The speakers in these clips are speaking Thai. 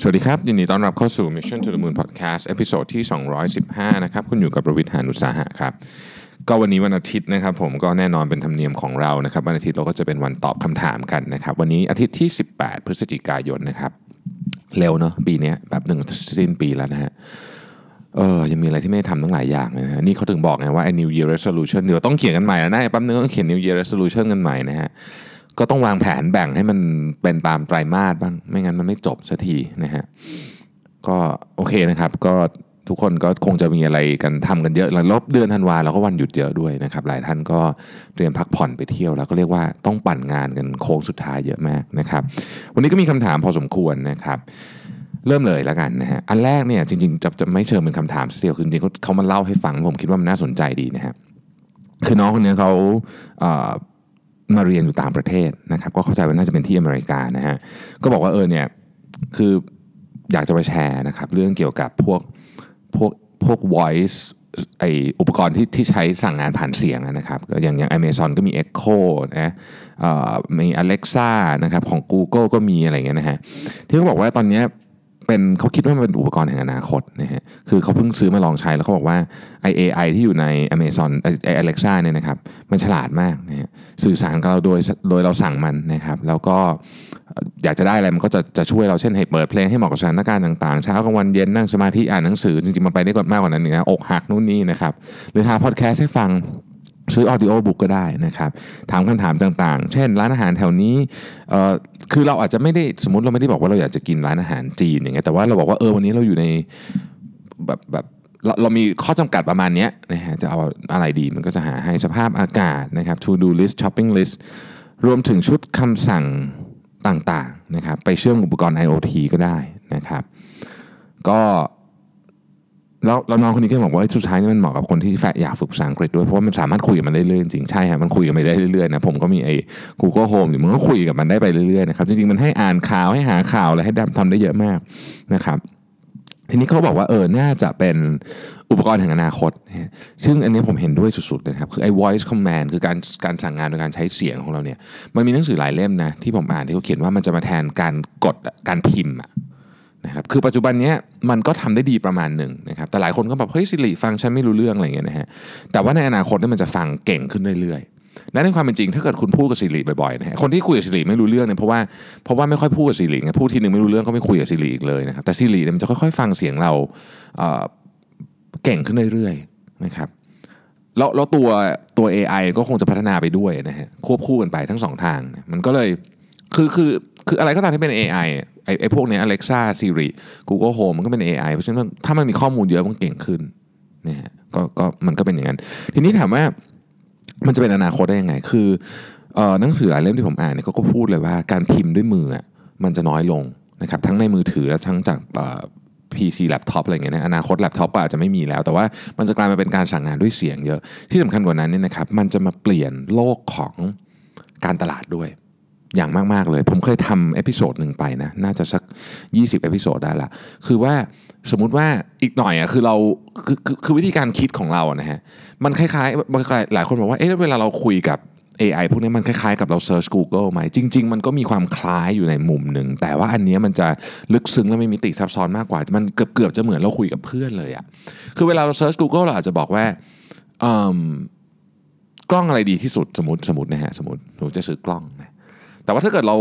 สวัสดีครับ ยินดีต้อนรับเข้าสู่ Mission to the Moon Podcast episode ที่ 215 นะครับ คุณอยู่กับรวิศ หาญอุตสาหะครับ ก็วันนี้วันอาทิตย์นะครับ ผมก็แน่นอนเป็นธรรมเนียมของเรานะครับ วันอาทิตย์เราก็จะเป็นวันตอบคำถามกันนะครับ วันนี้อาทิตย์ที่ 18 พฤศจิกายนนะครับ เร็วเนาะปีนี้แบบหนึ่งสิ้นปีแล้วนะฮะเออยังมีอะไรที่ไม่ได้ทำตั้งหลายอย่างนะฮะนี่เขาถึงบอกไงว่า New Year Resolution เดี๋ยวต้องเขียนกันใหม่นะแป๊บนึงต้องเขียน New Year Resolution กันใหม่นะฮะ ก็ต้องวางแผนแบ่งให้มันเป็นตามไตรมาสบ้าง ไม่งั้นมันไม่จบสักทีนะฮะก็โอเคนะครับ ก็ทุกคนก็คงจะมีอะไรกันทำกันเยอะแล้วรอบเดือนธันวาเราก็วันหยุดเยอะด้วยนะครับ หลายท่านก็เตรียมพักผ่อนไปเที่ยว แล้วก็เรียกว่าต้องปั่นงานกันโค้งสุดท้ายเยอะมากนะครับ วันนี้ก็มีคำถามพอสมควรนะครับเริ่มเลยแล้วกันนะฮะ อันแรกเนี่ยจริงๆจะจะไม่เชิงเป็นคำถามเสียวคือจริงๆเขาเขามาเล่าให้ฟังผมคิดว่ามันน่าสนใจดีนะฮะ คือน้องคนนี้เขาเมาเรียนอยู่ต่างประเทศนะครับ ก็เข้าใจว่าน่าจะเป็นที่อเมริกานะฮะก็บอกว่าเออเนี่ยคืออยากจะมาแชร์นะครับเรื่องเกี่ยวกับพวกพวกพวก voice ไออุปกรณ์ที่ที่ใช้สั่งงานผ่านเสียงนะครับก็อย่างอย่าง Amazon ก็มี Echo นะอ่อมี Alexa นะครับของ Google ก็มีอะไรเงี้ยนะฮะที่เขาบอกว่าตอนเนี้ย เป็นเขาคิดว่ามันเป็นอุปกรณ์แห่งอนาคตนะฮะคือเขาเพิ่งซื้อมาลองใช้แล้วเขาบอกว่า AI ที่อยู่ใน Amazon ไอ Alexa เนี่ยนะครับมันฉลาดมากนะฮะสื่อสารกับเราโดยโดยเราสั่งมันนะครับแล้วก็อยากจะได้อะไรมันก็จะจะช่วยเราเช่นให้เปิดเพลงให้เหมาะกับสถานการณ์ต่างๆ เช้ากลางวันเย็นนั่งสมาธิอ่านหนังสือจริงๆมันไปได้กว่ามากกว่านั้นอีกนะอกหักนู่นนี่นะครับหรือหาพอดแคสต์ให้ฟังซื้อ audiobook ก็ได้นะครับถามคำถามต่างๆ เช่น ร้านอาหารแถวนี้ คือเราอาจจะไม่ได้สมมติเราไม่ได้บอกว่าเราอยากจะกินร้านอาหารจีนอย่างเงี้ยแต่ว่าเราบอกว่าเออวันนี้เราอยู่ในแบบแบบเราเรามีข้อจำกัดประมาณนี้นะฮะจะเอาอะไรดีมันก็จะหาให้สภาพอากาศนะครับ to do list shopping list รวมถึงชุดคำสั่งต่างๆนะครับไปเชื่อมอุปกรณ์ IoT ก็ได้นะครับ ก็ แล้วแล้วน้องคนนี้ก็บอกว่าสุดท้ายนี่มันเหมาะกับคนที่แฝอยากฝึกภาษาอังกฤษด้วยเพราะว่ามันสามารถคุยกับมันได้เรื่อยจริงใช่ฮะมันคุยกับมันได้เรื่อยๆนะผมก็มีไอ้ Google Home อยู่มันก็คุยกับมันได้ไปเรื่อยๆนะครับจริงๆมันให้อ่านข่าวให้หาข่าวอะไรให้ทำได้เยอะมากนะครับทีนี้เขาบอกว่าเออ น่าจะเป็นอุปกรณ์แห่งอนาคต ซึ่งอันนี้ผมเห็นด้วยสุดๆเลยครับ คือไอ้ voice command คือการการสั่งงานโดยการใช้เสียงของเราเนี่ย มันมีหนังสือหลายเล่มนะ ที่ผมอ่านที่เขาเขียนว่ามันจะมาแทนการกดการพิมพ์อะ นะครับคือปัจจุบันนี้มันก็ทำได้ดีประมาณหนึ่งนะครับแต่หลายคนก็แบบเฮ้ยสิริฟังฉันไม่รู้เรื่องอะไรอย่างเงี้ยนะฮะแต่ว่าในอนาคตเนี่ยมันจะฟังเก่งขึ้นเรื่อยๆและในความเป็นจริงถ้าเกิดคุณพูดกับสิริบ่อยๆนะฮะคนที่คุยกับสิริไม่รู้เรื่องเนี่ยเพราะว่าเพราะว่าไม่ค่อยพูดกับสิริไงพูดทีหนึ่งไม่รู้เรื่องก็ไม่คุยกับสิริอีกเลยนะครับแต่สิริเนี่ยมันจะค่อยๆ ฟังเสียงเราเเก่งขึ้นเรื่อยๆนะครับแล้วแล้วตัวตัว AI ก็คงจะพัฒนาไปด้วยนะฮะควบคู่กันไปทั้งสองทาง มันก็เลยคือคือคืออะไรก็ตามที่เป็น AI ไอ้ไอ้พวกเนี้ย Alexa Siri Google Home มันก็เป็น AI เพราะฉะนั้นถ้ามันมีข้อมูลเยอะมันเก่งขึ้นนะฮะก็ก็มันก็เป็นอย่างนั้น ทีนี้ถามว่ามันจะเป็นอนาคตได้ยังไง คือเอ่อหนังสือหลายเล่มที่ผมอ่านเนี่ยก็พูดเลยว่าการพิมพ์ด้วยมืออะมันจะน้อยลงนะครับทั้งในมือถือและทั้งจากเอ่อ PC laptop อะไรเงี้ยนะอนาคตแล็ปท็อปก็อาจจะไม่มีแล้ว แต่ว่ามันจะกลายมาเป็นการสั่งงานด้วยเสียงเยอะ ที่สำคัญกว่านั้นเนี่ยนะครับมันจะมาเปลี่ยนโลกของการตลาดด้วย อย่างมาก ๆ เลย ผมเคยทำ episode หนึ่งไปนะ น่าจะสัก 20 episode ได้ละ คือว่าสมมุติว่าอีกหน่อยอะคือเราคือคือคือวิธีการคิดของเราอะนะฮะ มันคล้ายๆมันคล้ายหลายคนบอกว่า เอ๊ะเวลาเราคุยกับ AI พวกนี้มันคล้ายๆกับเราเซิร์ช Google ไหม จริง ๆ มันก็มีความคล้ายอยู่ในมุมหนึ่ง แต่ว่าอันนี้มันจะลึกซึ้งและมีมิติซับซ้อนมากกว่า มันเกือบเกือบจะเหมือนเราคุยกับเพื่อนเลยอะคือเวลาเราเซิร์ช Google เราอาจจะบอกว่าอืมกล้องอะไรดีที่สุดสมมติสมมตินะฮะสมมติหนูจะซื้อกล้องนะ แต่ว่าถ้าเกิดเรา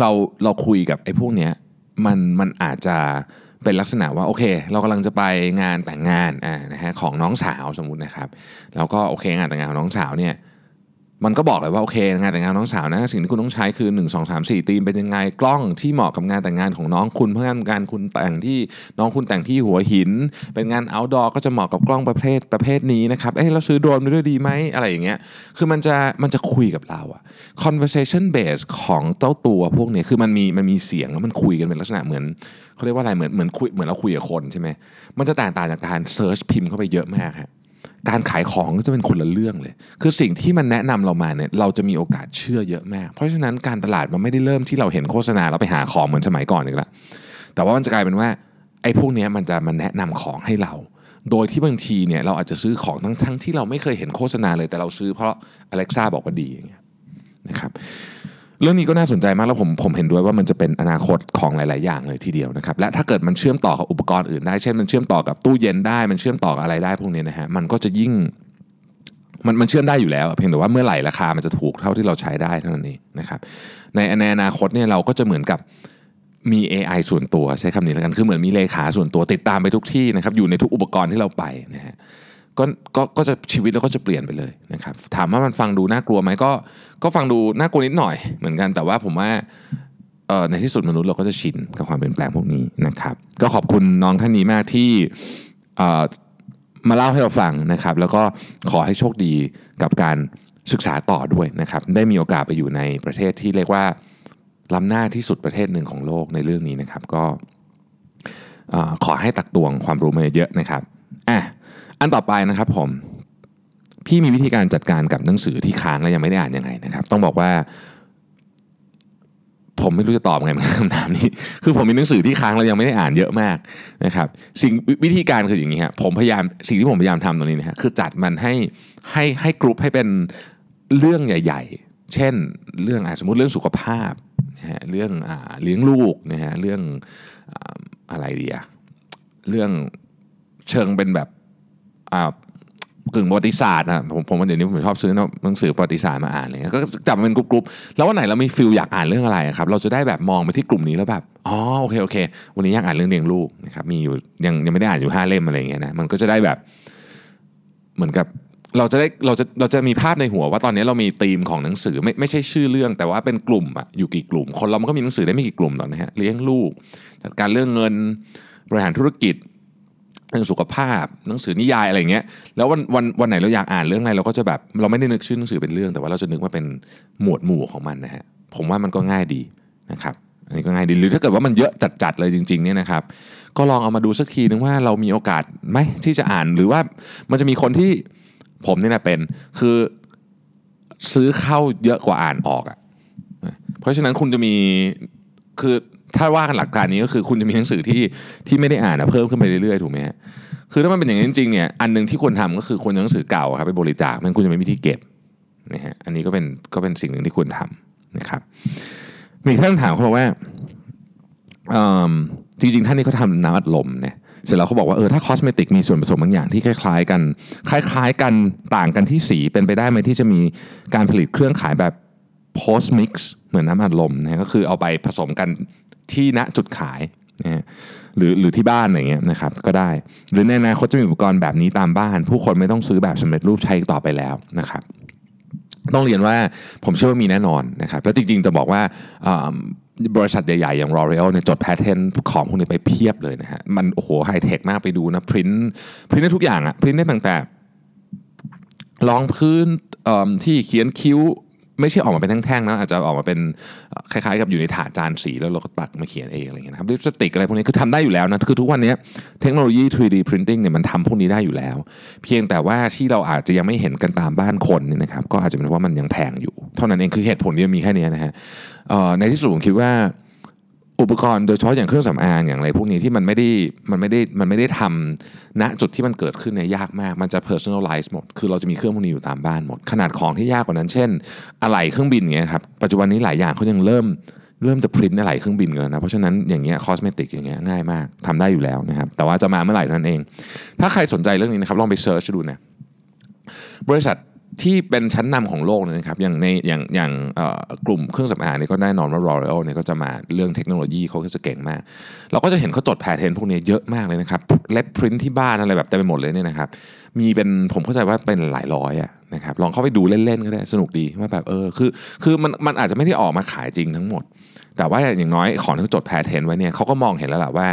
เราเราคุยกับไอ้พวกเนี้ยมันมันอาจจะเป็นลักษณะว่าโอเค เรากำลังจะไปงานแต่งงานอ่านะฮะของน้องสาวสมมุตินะครับ แล้วก็โอเคงานแต่งงานของน้องสาวเนี่ย มันก็บอกเลยว่าโอเคงานแต่งงานน้องสาวนะสิ่งที่คุณต้องใช้คือ1 2 3 4ตีมเป็นยังไงกล้องที่เหมาะกับงานแต่งงานของน้องคุณ เพราะงานการคุณแต่งที่น้องคุณแต่งที่หัวหิน เป็นงาน outdoor ก็จะเหมาะกับกล้องประเภทประเภทนี้นะครับเอ้เราซื้อโดรนไปด้วยดีไหมอะไรอย่างเงี้ยคือมันจะมันจะคุยกับเราอะ conversation base ของเจ้าตัวพวกเนี้ยคือมันมีมันมีเสียงแล้วมันคุยกันเป็นลักษณะเหมือนเขาเรียกว่าอะไรเหมือนเหมือนคุยเหมือนเราคุยกับคนใช่ไหมมันจะแตกต่างจากการเซิร์ชพิมพ์เข้าไปเยอะมากฮะ การขายของก็จะเป็นคนละเรื่องเลย คือสิ่งที่มันแนะนำเรามาเนี่ยเราจะมีโอกาสเชื่อเยอะมาก เพราะฉะนั้นการตลาดมันไม่ได้เริ่มที่เราเห็นโฆษณาแล้วไปหาของเหมือนสมัยก่อนอีกแล้วแต่ว่ามันจะกลายเป็นว่าไอ้พวกนี้มันจะมาแนะนำของให้เรา โดยที่บางทีเนี่ยเราอาจจะซื้อของทั้งทั้งที่เราไม่เคยเห็นโฆษณาเลยแต่เราซื้อเพราะ Alexa บอกว่าดีอย่างเงี้ยนะครับ เรื่องนี้ก็น่าสนใจมากแล้วผมผมเห็นด้วยว่ามันจะเป็นอนาคตของหลาย ๆ อย่างเลยทีเดียวนะครับและถ้าเกิดมันเชื่อมต่อกับอุปกรณ์อื่นได้ เช่นมันเชื่อมต่อกับตู้เย็นได้มันเชื่อมต่อกับอะไรได้พวกนี้นะฮะมันก็จะยิ่งมันมันเชื่อมได้อยู่แล้ว เพียงแต่ว่าเมื่อไหร่ราคามันจะถูกเท่าที่เราใช้ได้เท่านั้นเองนะครับในในอนาคตเนี่ยเราก็จะเหมือนกับมี AI ส่วนตัวใช้คำนี้แล้วกันคือเหมือนมีเลขาส่วนตัวติดตามไปทุกที่นะครับอยู่ในทุกอุปกรณ์ที่เราไปนะฮะ ก็ก็ก็จะชีวิตเราก็จะเปลี่ยนไปเลยนะครับถามว่ามันฟังดูน่ากลัวไหมก็ก็ฟังดูน่ากลัวนิดหน่อยเหมือนกันแต่ว่าผมว่าเอ่อในที่สุดมนุษย์เราก็จะชินกับความเปลี่ยนแปลงพวกนี้นะครับ ก็ขอบคุณน้องท่านนี้มากที่เอ่อมาเล่าให้เราฟังนะครับ แล้วก็ขอให้โชคดีกับการศึกษาต่อด้วยนะครับ ได้มีโอกาสไปอยู่ในประเทศที่เรียกว่าล้ำหน้าที่สุดประเทศหนึ่งของโลกในเรื่องนี้นะครับ ก็ขอให้ตักตวงความรู้มาเยอะนะครับ อันต่อไปนะครับผมพี่มีวิธีการจัดการกับหนังสือที่ค้างและยังไม่ได้อ่านยังไงนะครับ ต้องบอกว่า ผมไม่รู้จะตอบไงมันคำถามนี้ คือผมมีหนังสือที่ค้างแล้วยังไม่ได้อ่านเยอะมากนะครับ สิ่งวิธีการคืออย่างนี้ฮะผมพยายามสิ่งที่ผมพยายามทำตรงนี้นะฮะคือจัดมันให้ให้ให้กรุ๊ปให้เป็นเรื่องใหญ่ ๆ เช่น เรื่องอสมมติเรื่องสุขภาพนะฮะเรื่องอเลี้ยงลูกนะฮะเรื่องออะไรดีอะเรื่องเชิงเป็นแบบ กึ่งประวัติศาสตร์นะผมผมว่าเดี๋ยวนี้ผมชอบซื้อหนังสือประวัติศาสตร์มาอ่านอะไรเงี้ยก็จับมันเป็นกรุ๊ปๆแล้ววันไหนเรามีฟิลอยากอ่านเรื่องอะไรครับ เราจะได้แบบมองไปที่กลุ่มนี้แล้วแบบอ๋อโอเคโอเค วันนี้อยากอ่านเรื่องเลี้ยงลูกนะครับมีอยู่ยังยังไม่ได้อ่านอยู่ห้าเล่มอะไรเงี้ยนะมันก็จะได้แบบเหมือนกับเราจะได้เราจะเราจะมีภาพในหัวว่าตอนนี้เรามีธีมของหนังสือไม่ไม่ใช่ชื่อเรื่อง แต่ว่าเป็นกลุ่มอะอยู่กี่กลุ่ม คนเรามันก็มีหนังสือได้ไม่กี่กลุ่มหรอกนะฮะเลี้ยงลูกจัดการเรื่องเงินบริหารธุรกิจ เรื่องสุขภาพหนังสือนิยายอะไรเงี้ยแล้ววันวันวันไหนเราอยากอ่านเรื่องอะไรเราก็จะแบบเราไม่ได้นึกชื่อหนังสือเป็นเรื่อง แต่ว่าเราจะนึกว่าเป็นหมวดหมู่ของมันนะฮะผมว่ามันก็ง่ายดีนะครับอันนี้ก็ง่ายดีหรือถ้าเกิดว่ามันเยอะจัดๆเลยจริงๆเนี่ยนะครับก็ลองเอามาดูสักทีนึงว่าเรามีโอกาสไหมที่จะอ่านหรือว่ามันจะมีคนที่ผมนี่นะเป็นคือซื้อเข้าเยอะกว่าอ่านออกอะ่ะเพราะฉะนั้นคุณจะมีคือ ถ้าว่ากันหลักการนี้ก็คือคุณจะมีหนังสือที่ที่ไม่ได้อ่านอะเพิ่มขึ้นไปเรื่อยๆถูกไหมฮะคือถ้ามันเป็นอย่างนี้จริงๆเนี่ยอันหนึ่งที่ควรทำก็คือควรหนังสือเก่าครับไปบริจาคมันคุณจะไม่มีที่เก็บนะฮะอันนี้ก็เป็นก็เป็นสิ่งหนึ่งที่ควรทำนะครับ มีท่านถามเขาบอกว่าจริงๆ ท่านนี้เขาทำน้ำอัดลมเนี่ยเสร็จแล้วเขาบอกว่าเออถ้าคอสเมติกมีส่วนผสมบางอย่างที่คล้ายๆ กัน คล้ายๆ กันต่างกันที่สีเป็นไปได้ไหมที่จะมีการผลิตเครื่องขายแบบ post mix เหมือนน้ำอัดลมนะก็คือเอาไปผสมกัน ที่ณจุดขายนะหรือหรือที่บ้านอะไรเงี้ยนะครับก็ได้ หรือในอนาคตจะมีอุปกรณ์แบบนี้ตามบ้าน ผู้คนไม่ต้องซื้อแบบสำเร็จรูปใช้ต่อไปแล้วนะครับ ต้องเรียนว่าผมเชื่อว่ามีแน่นอนนะครับ แล้วจริงๆจะบอกว่าบริษัทใหญ่ๆ อย่าง L'Oreal เนี่ยจดแพทเทนของพวกนี้ไปเพียบเลยนะฮะมันโอ้โหไฮเทคมากไปดูนะพิมพ์พิมพ์ได้ทุกอย่างอะพิมพ์ได้ตั้งแต่รองพื้นที่เขียนคิ้ว ไม่ใช่ออกมาเป็นแท่งๆนะอาจจะออกมาเป็นคล้ายๆกับอยู่ในถาดจานสีแล้วเราก็ตักมาเขียนเองอะไรเงี้ยนะครับลิปสติกอะไรพวกนี้คือทำได้อยู่แล้วนะคือทุกวันนี้เทคโนโลยี 3D printing เนี่ยมันทำพวกนี้ได้อยู่แล้ว เพียงแต่ว่าที่เราอาจจะยังไม่เห็นกันตามบ้านคนนี่นะครับก็อาจจะเป็นเพราะว่ามันยังแพงอยู่ เท่านั้นเองคือเหตุผลที่มีแค่นี้นะฮะในที่สุดผมคิดว่า อุปกรณ์โดยเฉพาะอย่างเครื่องสำอางอย่างไรพวกนี้ที่มันไม่ได้มันไม่ได้มันไม่ได้ทำณจุดที่มันเกิดขึ้นเนี่ยยากมาก มันจะ personalize หมด คือเราจะมีเครื่องพวกนี้อยู่ตามบ้านหมด ขนาดของที่ยากกว่านั้น เช่น อะไหล่เครื่องบินเงี้ยครับปัจจุบันนี้หลายอย่างเขายังเริ่มเริ่มจะพริ้นอะไหล่เครื่องบินกันแล้วนะเพราะฉะนั้นอย่างเงี้ยคอสเมติกอย่างเงี้ยง่ายมากทำได้อยู่แล้วนะครับแต่ว่าจะมาเมื่อไหร่นั่นเอง ถ้าใครสนใจเรื่องนี้นะครับลองไป search ดูนะบริษัท ที่เป็นชั้นนำของโลกนะครับอย่างในอย่างอย่างกลุ่มเครื่องสำอางนี่ก็แน่นอนว่า L'Oreal เนี่ยก็จะมาเรื่องเทคโนโลยีเขาก็จะเก่งมาก เราก็จะเห็นเขาจด patent พวกนี้เยอะมากเลยนะครับเล็บพรินที่บ้านอะไรแบบเต็มไปหมดเลยเนี่ยนะครับมีเป็นผมเข้าใจว่าเป็นหลายร้อยอะนะครับลองเข้าไปดูเล่นๆก็ได้สนุกดีว่าแบบเออคือคือมันมันอาจจะไม่ได้ออกมาขายจริงทั้งหมด แต่ว่าอย่างน้อยของที่เขาจด patent ไว้เนี่ยเขาก็มองเห็นแล้วแหละว่า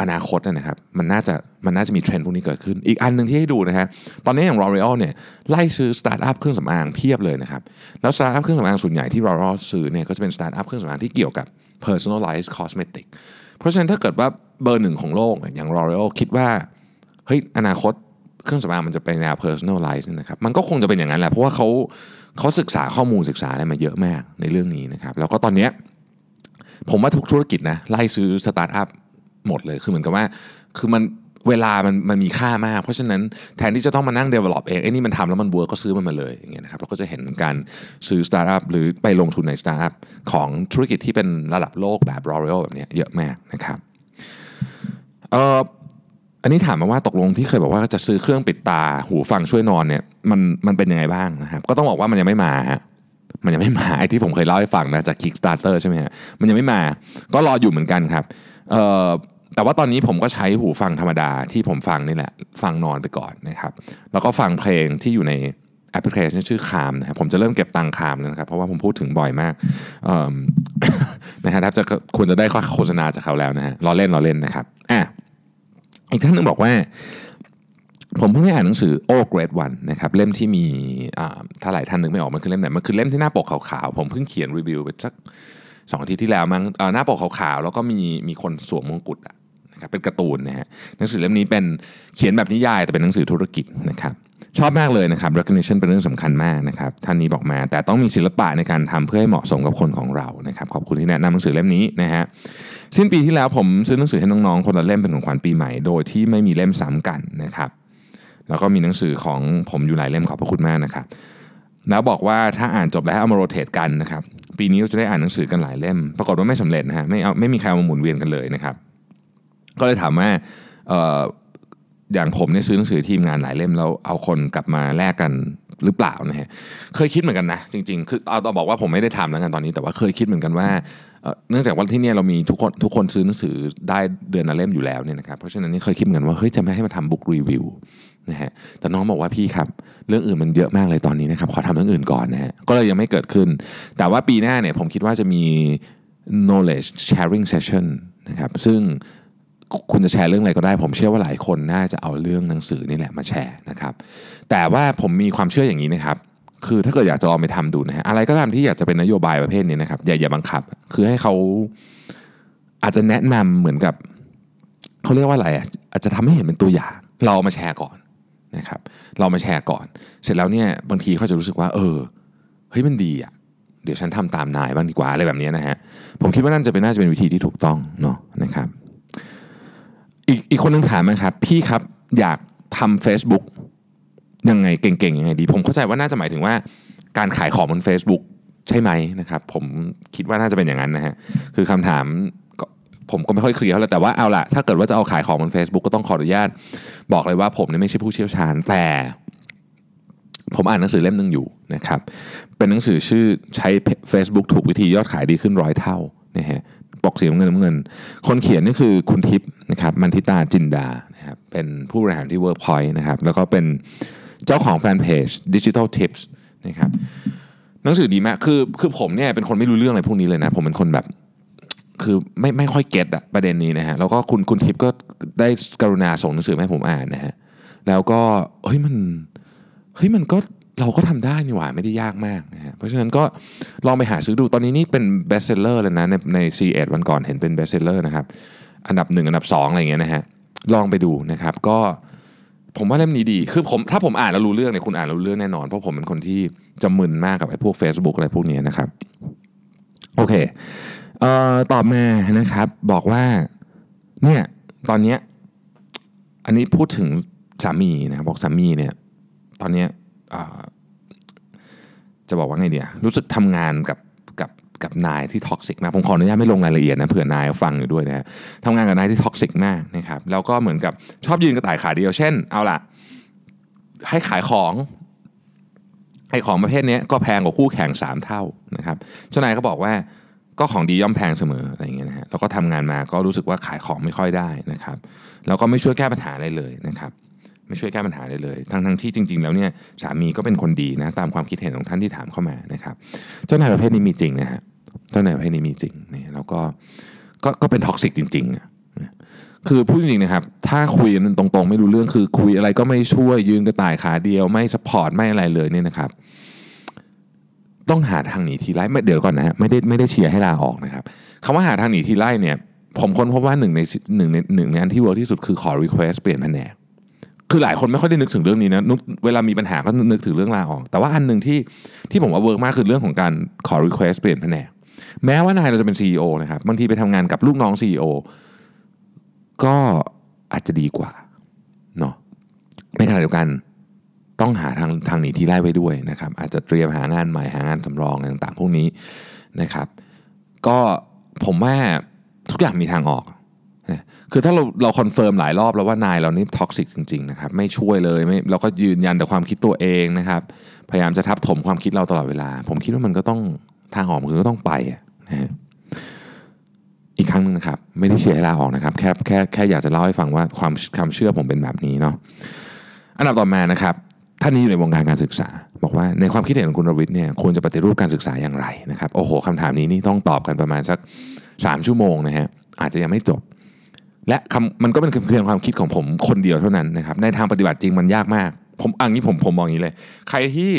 อนาคตนะครับมันน่าจะมันน่าจะมีเทรนด์พวกนี้เกิดขึ้น อีกอันหนึ่งที่ให้ดูนะฮะตอนนี้อย่าง L'Oreal เนี่ยไล่ซื้อสตาร์ทอัพเครื่องสำอางเพียบเลยนะครับแล้วสตาร์ทอัพเครื่องสำอางส่วนใหญ่ที่ L'Oreal ซื้อเนี่ยก็จะเป็นสตาร์ทอัพเครื่องสำอางที่เกี่ยวกับ personalized cosmetic เพราะฉะนั้นถ้าเกิดว่าเบอร์หนึ่งของโลกอย่าง L'Oreal คิดว่าเฮ้ยอนาคตเครื่องสำอางมันจะเป็นแนว personalized นะครับมันก็คงจะเป็นอย่างนั้นแหละเพราะว่าเขาเขาศึกษาข้อมูลศึกษาอะไรมาเยอะมากในเรื่องนี้นะครับแล้วก็ตอนนี้ผมว่าทุกธุรกิจนะไล่ซื้อสตาร์ทอัพ หมดเลยคือเหมือนกับว่าคือมันเวลามันมันมีค่ามาก เพราะฉะนั้นแทนที่จะต้องมานั่ง develop เองไอ้นี่มันทำแล้วมัน work ก็ซื้อมันมาเลยอย่างเงี้ยนะครับเราก็จะเห็นการซื้อสตาร์ทอัพหรือไปลงทุนในสตาร์ทอัพของธุรกิจที่เป็นระดับโลกแบบ L'Oreal แบบเนี้ยเยอะมากนะครับเอ่ออันนี้ถามมาว่าตกลงที่เคยบอกว่าจะซื้อเครื่องปิดตาหูฟังช่วยนอนเนี่ยมันมันเป็นยังไงบ้างนะครับก็ต้องบอกว่ามันยังไม่มาฮะมันยังไม่มาไอ้ที่ผมเคยเล่าให้ฟังนะจาก Kickstarter ใช่ไหมฮะมันยังไม่มา ก็รออยู่เหมือนกันครับเอ่อ แต่ว่าตอนนี้ผมก็ใช้หูฟังธรรมดาที่ผมฟังนี่แหละ ฟังนอนไปก่อนนะครับ แล้วก็ฟังเพลงที่อยู่ในแอปพลิเคชันชื่อคามนะครับผมจะเริ่มเก็บตังคามแล้วนะครับ เพราะว่าผมพูดถึงบ่อยมากมนะฮะแทบจะควรจะได้ข้อโฆษณาจากเขาแล้วนะฮะรอเล่นรอเล่นนะครับอะอีกท่านหนึงบอกว่า ผมเพิ่งได้อ่านหนังสือโอ้เกรดวันนะครับเล่มที่มีถ้าหลายท่านนึกไม่ออกมันคือเล่มไหนมันคือเล่มที่หน้าปกขาวๆผมเพิ่งเขียนรีวิวไปสักสองอาทิตย์ที่แล้วมั้งหน้าปกขาวๆแล้วก็มีมีคนสวมมงกุฎอะ นะครับเป็นการ์ตูนนะฮะหนังสือเล่มนี้เป็นเขียนแบบนิยายแต่เป็นหนังสือธุรกิจนะครับชอบมากเลยนะครับ recognition เป็นเรื่องสำคัญมากนะครับท่านนี้บอกมา แต่ต้องมีศิลปะในการทำเพื่อให้เหมาะสมกับคนของเรานะครับขอบคุณที่แนะนำหนังสือเล่มนี้นะฮะสิ้นปีที่แล้วผมซื้อหนังสือให้น้องๆคนละเล่มเป็นของขวัญปีใหม่โดยที่ไม่มีเล่มซ้ำกันนะครับแล้วก็มีหนังสือของผมอยู่หลายเล่มขอบพระคุณมากนะครับแล้วบอกว่าถ้าอ่านจบแล้วเอามาโรเตทกันนะครับปีนี้เราจะได้อ่านหนังสือกันหลายเล่ม ปรากฏว่าไม่สำเร็จนะฮะไม่เอาไม่มีใครเอามาหมุนเวียนกันเลยนะครับ ก็เลยถามว่าอย่างผมเนี่ยซื้อหนังสือทีมงานหลายเล่มแล้วเอาคนกลับมาแลกกันหรือเปล่านะฮะเคยคิดเหมือนกันนะ จริงๆ คือเอาต้องบอกว่าผมไม่ได้ทำแล้วกันตอนนี้ แต่ว่าเคยคิดเหมือนกันว่าเนื่องจากว่าที่นี่เรามีทุกคนทุกคนซื้อหนังสือได้เดือนละเล่มอยู่แล้วเนี่ยนะครับเพราะฉะนั้นนี่เคยคิดเหมือนกันว่าเฮ้ยจะไม่ให้มาทำบุ๊กรีวิวนะฮะแต่น้องบอกว่าพี่ครับ เรื่องอื่นมันเยอะมากเลยตอนนี้นะครับขอทำเรื่องอื่นก่อนนะฮะก็เลยยังไม่เกิดขึ้น แต่ว่าปีหน้าเนี่ยผมคิดว่าจะมี knowledge sharing session นะครับซึ่ง คุณจะแชร์เรื่องอะไรก็ได้ ผมเชื่อว่าหลายคนน่าจะเอาเรื่องหนังสือนี่แหละมาแชร์นะครับ แต่ว่าผมมีความเชื่ออย่างนี้นะครับ คือถ้าเกิดอยากจะลองไปทำดูนะฮะอะไรก็ตามที่อยากจะเป็นนโยบายประเภทนี้นะครับอย่าอย่าบังคับ คือให้เขาอาจจะแนะนำเหมือนกับเขาเรียกว่าอะไรอะอาจจะทำให้เห็นเป็นตัวอย่าง เราเอามาแชร์ก่อนนะครับ เรามาแชร์ก่อน เสร็จแล้วเนี่ยบางทีเขาจะรู้สึกว่า เออเฮ้ยมันดีอะเดี๋ยวฉันทำตามนายบ้างดีกว่าอะไรแบบนี้นะฮะผมคิดว่านั่นจะเป็นน่าจะเป็นวิธีที่ถูกต้องเนาะนะครับ อีกอีกคนนึงถามนะครับ พี่ครับอยากทำ Facebook ยังไงเก่งๆยังไงดี ผมเข้าใจว่าน่าจะหมายถึงว่า การขายของบน Facebook ใช่ไหมนะครับ ผมคิดว่าน่าจะเป็นอย่างนั้นนะฮะคือคำถามผมก็ไม่ค่อยเคลียร์เท่าไหร่แต่ว่าเอาละถ้าเกิดว่าจะเอาขายของบน Facebook ก็ต้องขออนุญาต บอกเลยว่าผมเนี่ยไม่ใช่ผู้เชี่ยวชาญ แต่ ผมอ่านหนังสือเล่มหนึ่งอยู่นะครับ เป็นหนังสือชื่อใช้ Facebook ถูกวิธียอดขายดีขึ้นร้อยเท่านะฮะ ปกสีน้ำเงินน้ำเงิน คนเขียนนี่คือคุณทิพย์นะครับมันทิตาจินดานะครับเป็นผู้บริหารที่ Workpoint นะครับแล้วก็เป็นเจ้าของแฟนเพจ Digital Tips นะครับหนังสือดีมากคือคือผมเนี่ยเป็นคนไม่รู้เรื่องอะไรพวกนี้เลยนะ ผมเป็นคนแบบคือไม่ไม่ค่อย get อะประเด็นนี้นะฮะแล้วก็คุณคุณทิพย์ก็ได้กรุณาส่งหนังสือให้ผมอ่านนะฮะแล้วก็เฮ้ยมันเฮ้ยมันก็ เราก็ทำได้นี่หว่าไม่ได้ยากมากนะฮะเพราะฉะนั้นก็ลองไปหาซื้อดูตอนนี้นี่เป็น bestseller เลยนะในใน c 1 วันก่อนเห็นเป็น bestseller นะครับอันดับหนึ่งอันดับสองอะไรเงี้ยนะฮะลองไปดูนะครับก็ผมว่าเล่มนี้ดี คือผมถ้าผมอ่านแล้วรู้เรื่องเนี่ยคุณอ่านแล้วรู้เรื่องแน่นอน เพราะผมเป็นคนที่จะมึนมากกับไอ้พวก Facebook อะไรพวกนี้นะครับ โอเคเอ่อตอบมานะครับ บอกว่าเนี่ยตอนเนี้ยอันนี้พูดถึงสามีนะครับบอกสามีเนี่ย ตอนเนี้ย จะบอกว่าไงเดียรู้สึกทำงานกับกับกับนายที่ท็อกซิกมากผมขออนุญาตไม่ลงรายละเอียดนะเผื่อนายฟังอยู่ด้วยนะฮะทำงานกับนายที่ท็อกซิกมากนะครับแล้วก็เหมือนกับชอบยืนกระต่ายขาเดียว เช่น เอาล่ะ ให้ขายของไอ้ของประเภทนี้ก็แพงกว่าคู่แข่งสามเท่านะครับเจ้านายก็บอกว่าก็ของดีย่อมแพงเสมออะไรอย่างเงี้ยนะฮะแล้วก็ทำงานมาก็รู้สึกว่าขายของไม่ค่อยได้นะครับแล้วก็ไม่ช่วยแก้ปัญหาอะไรเลยนะครับ ไม่ช่วยแก้ปัญหาเลยเลย ทั้งทั้งที่จริง ๆ แล้วเนี่ยสามีก็เป็นคนดีนะตามความคิดเห็นของท่านที่ถามเข้ามานะครับเจ้านายประเภทนี้มีจริงนะฮะเจ้านายประเภทนี้มีจริงนี่แล้วก็ก็ก็เป็น toxic จริงๆนะคือพูดจริงๆนะครับ ถ้าคุยกันตรงๆ ไม่รู้เรื่องคือคุยอะไรก็ไม่ช่วยยืนกระต่ายขาเดียว ไม่ support ไม่อะไรเลยเนี่ยนะครับ ต้องหาทางหนีทีไล่ไม่เดี๋ยวก่อนนะฮะไม่ได้ไม่ได้เชียร์ให้ลาออกนะครับคำว่าหาทางหนีทีไล่เนี่ย ผมค้นพบว่าหนึ่งในหนึ่งในหนึ่งในอันที่ work ที่สุดคือขอ request เปลี่ยนแผนก คือหลายคนไม่ค่อยได้นึกถึงเรื่องนี้นะนึกเวลามีปัญหาก็นึกถึงเรื่องลาออก แต่ว่าอันหนึ่งที่ที่ผมว่า work มากคือเรื่องของการขอ request เปลี่ยนแผนกแม้ว่านายเราจะเป็น CEO นะครับบางทีไปทำงานกับลูกน้อง CEO ก็อาจจะดีกว่าเนาะในขณะเดียวกันต้องหาทางทางหนีที่ไล่ไว้ด้วยนะครับ อาจจะเตรียมหางานใหม่หางานสำรองอะไรต่างๆ พวกนี้นะครับ ก็ผมว่าทุกอย่างมีทางออก คือถ้าเราเรา confirm หลายรอบแล้วว่านายเรานี่ toxic จริงๆนะครับไม่ช่วยเลยไม่เราก็ยืนยันแต่ความคิดตัวเองนะครับ พยายามจะทับถมความคิดเราตลอดเวลา ผมคิดว่ามันก็ต้องทางออกมันก็ต้องไปอะนะฮะอีกครั้งหนึงนะครับ ไม่ได้เชียร์ให้ลาออกนะครับแค่แค่แค่อยากจะเล่าให้ฟังว่าความความเชื่อผมเป็นแบบนี้เนาะอันดับต่อมานะครับท่านนี้อยู่ในวงการการศึกษา บอกว่าในความคิดเห็นของคุณรวิทย์เนี่ยควรจะปฏิรูปการศึกษาอย่างไรนะครับโอ้โหคำถามนี้นี่ต้องตอบกันประมาณสัก 3 ชั่วโมงนะฮะอาจจะยังไม่จบ และคำมันก็เป็นเพียงความคิดของผมคนเดียวเท่านั้นนะครับ ในทางปฏิบัติจริงมันยากมาก ผมอันนี้ผมผมมองอย่างนี้เลย ใครที่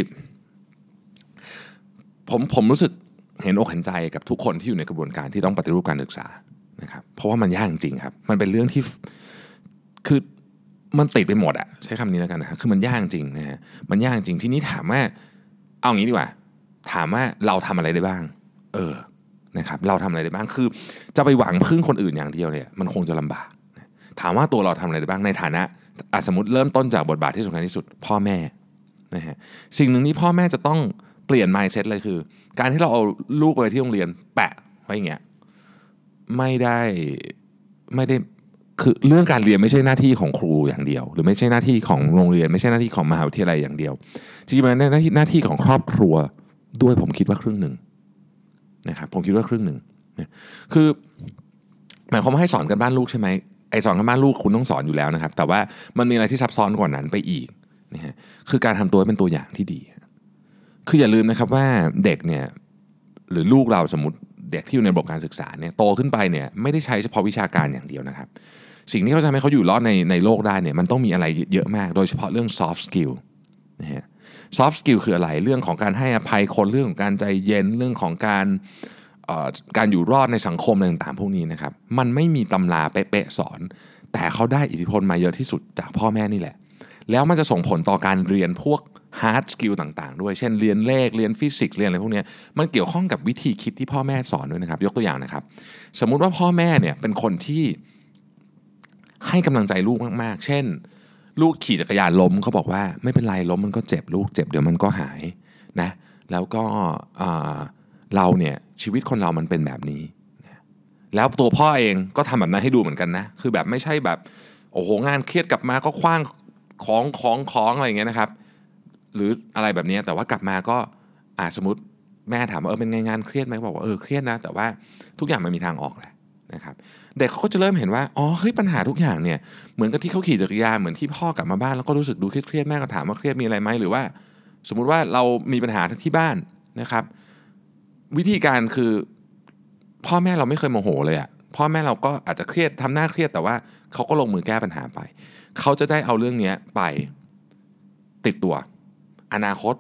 ผมผมรู้สึกเห็นอกเห็นใจกับทุกคนที่อยู่ในกระบวนการที่ต้องปฏิรูปการศึกษานะครับ เพราะว่ามันยากจริงครับ มันเป็นเรื่องที่คือมันติดไปหมดอะใช้คำนี้แล้วกันนะฮะคือมันยากจริงนะฮะมันยากจริงที่นี้ถามว่า เอางี้ดีกว่า ถามว่าเราทำอะไรได้บ้าง เออ นะครับเราทำอะไรได้บ้างคือจะไปหวังพึ่งคนอื่นอย่างเดียวเนี่ยมันคงจะลำบากถามว่าตัวเราทำอะไรได้บ้างในฐานะอะสมมติเริ่มต้นจากบทบาทที่สำคัญที่สุด พ่อแม่นะฮะสิ่งหนึ่งที่พ่อแม่จะต้องเปลี่ยน mindset เลยคือ การที่เราเอาลูกไปที่โรงเรียนแปะไว้อย่างเงี้ยไม่ได้ไม่ได้คือเรื่องการเรียนไม่ใช่หน้าที่ของครูอย่างเดียว หรือไม่ใช่หน้าที่ของโรงเรียน ไม่ใช่หน้าที่ของมหาวิทยาลัยอย่างเดียวจริงๆมันเป็นหน้าที่หน้าที่ของครอบครัวด้วยผมคิดว่าครึ่งหนึ่ง นะครับผมคิดว่าครึ่งหนึ่งนะคือหมายความว่าให้สอนกันบ้านลูกใช่ไหมไอสอนกันบ้านลูกคุณต้องสอนอยู่แล้วนะครับ แต่ว่ามันมีอะไรที่ซับซ้อนกว่านั้นไปอีกนะฮะคือการทำตัวเป็นตัวอย่างที่ดี คืออย่าลืมนะครับว่าเด็กเนี่ยหรือลูกเราสมมติเด็กที่อยู่ในระบบการศึกษาเนี่ยโตขึ้นไปเนี่ยไม่ได้ใช้เฉพาะวิชาการอย่างเดียวนะครับ สิ่งที่เขาจะทำให้เขาอยู่รอดในในโลกได้เนี่ยมันต้องมีอะไรเยอะมาก โดยเฉพาะเรื่อง soft skill นะฮะ soft skill คืออะไรเรื่องของการให้อภัยคนเรื่องของการใจเย็นเรื่องของการการอยู่รอดในสังคมอะไรต่างๆพวกนี้นะครับ มันไม่มีตำราเป๊ะๆสอน แต่เขาได้อิทธิพลมาเยอะที่สุดจากพ่อแม่นี่แหละ แล้วมันจะส่งผลต่อการเรียนพวก hard skill ต่างๆ ด้วย เช่นเรียนเลข เรียนฟิสิกส์ เรียนอะไรพวกนี้ มันเกี่ยวข้องกับวิธีคิดที่พ่อแม่สอนด้วยนะครับ ยกตัวอย่างนะครับ สมมุติว่าพ่อแม่เนี่ยเป็นคนที่ให้กำลังใจลูกมากๆ เช่น ลูกขี่จักรยานล้มเขาบอกว่า ไม่เป็นไรล้มมันก็เจ็บลูกเจ็บเดี๋ยวมันก็หายนะแล้วก็เราเนี่ยชีวิตคนเรามันเป็นแบบนี้ แล้วตัวพ่อเองก็ทำแบบนั้นให้ดูเหมือนกันนะ คือแบบไม่ใช่แบบโอ้โหงานเครียดกลับมาก็คว้างของของของอะไรอย่างเงี้ยนะครับ หรืออะไรแบบนี้แต่ว่ากลับมาก็อาสมมติแม่ถามว่าเออเป็นไงงานเครียดไหมบอกว่าเออเครียดนะ แต่ว่าทุกอย่างมันมีทางออกแหละ นะครับเด็กเขาก็จะเริ่มเห็นว่าอ๋อเฮ้ยปัญหาทุกอย่างเนี่ยเหมือนกับที่เขาขี่จักรยานเหมือนที่พ่อกลับมาบ้านแล้วก็รู้สึกดูเครียดๆแม่ก็ถามว่าเครียดมีอะไรไหมหรือว่า สมมุติว่าเรามีปัญหาที่บ้านนะครับ วิธีการคือพ่อแม่เราไม่เคยโมโหเลยอะพ่อแม่เราก็อาจจะเครียดทำหน้าเครียดแต่ว่าเขาก็ลงมือแก้ปัญหาไป เขาจะได้เอาเรื่องนี้ไปติดตัว อนาคต